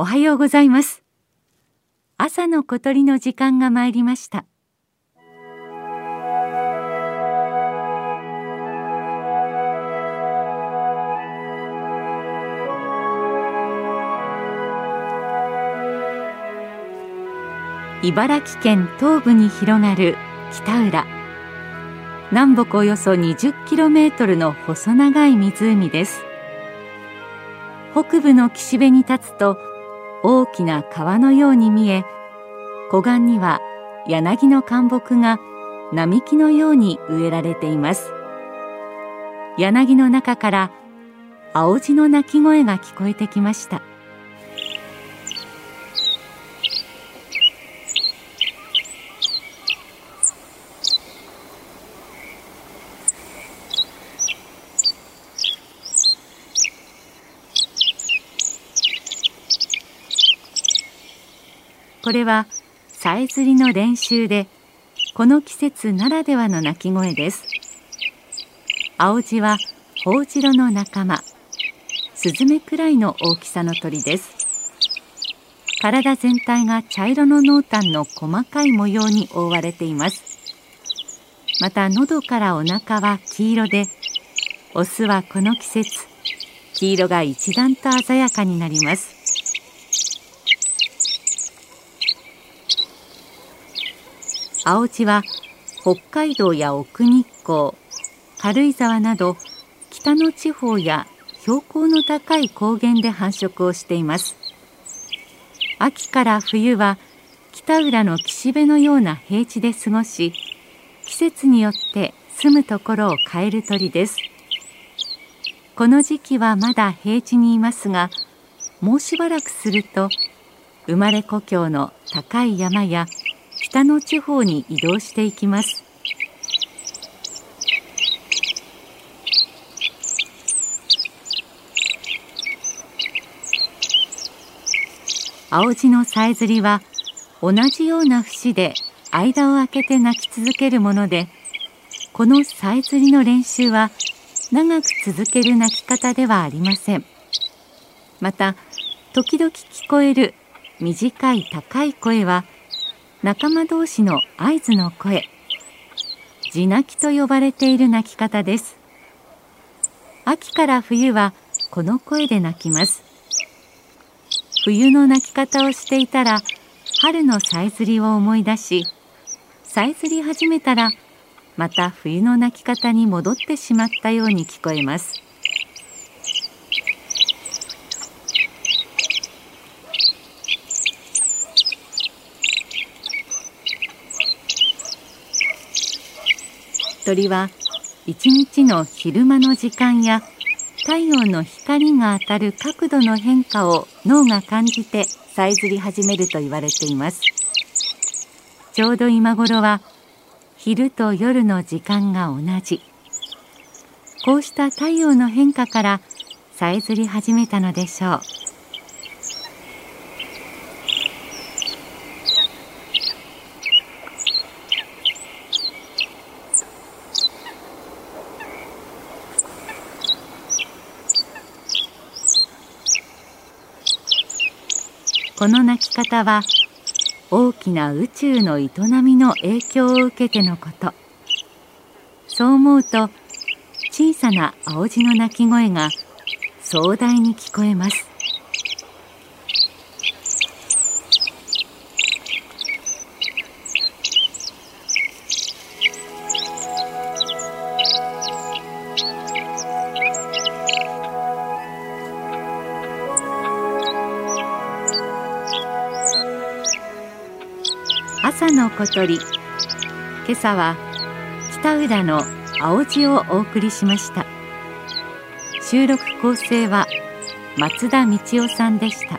おはようございます。朝の小鳥の時間が参りました。茨城県東部に広がる北浦。南北およそ 20km の細長い湖です。北部の岸辺に立つと大きな川のように見え湖岸には柳の灌木が並木のように植えられています。柳の中から青地の鳴き声が聞こえてきました。これはさえずりの練習でこの季節ならではの鳴き声です。青地はホウジロの仲間スズメくらいの大きさの鳥です。体全体が茶色の濃淡の細かい模様に覆われています。また喉からお腹は黄色でオスはこの季節黄色が一段と鮮やかになります。青地は北海道や奥日光軽井沢など北の地方や標高の高い高原で繁殖をしています。秋から冬は北浦の岸辺のような平地で過ごし季節によって住むところを変える鳥です。この時期はまだ平地にいますがもうしばらくすると生まれ故郷の高い山や北の地方に移動していきます。青地のさえずりは同じような節で間を空けて鳴き続けるものでこのさえずりの練習は長く続ける鳴き方ではありません。また時々聞こえる短い高い声は仲間同士の合図の声。地鳴きと呼ばれている鳴き方です。秋から冬はこの声で鳴きます。冬の鳴き方をしていたら春のさえずりを思い出しさえずり始めたらまた冬の鳴き方に戻ってしまったように聞こえます。鳥は一日の昼間の時間や太陽の光が当たる角度の変化を脳が感じてさえずり始めると言われています。ちょうど今頃は昼と夜の時間が同じ。こうした太陽の変化からさえずり始めたのでしょう。この鳴き方は大きな宇宙の営みの影響を受けてのこと。そう思うと小さな青地の鳴き声が壮大に聞こえます。朝の小鳥。今朝は北浦の青地をお送りしました。収録構成は松田道夫さんでした。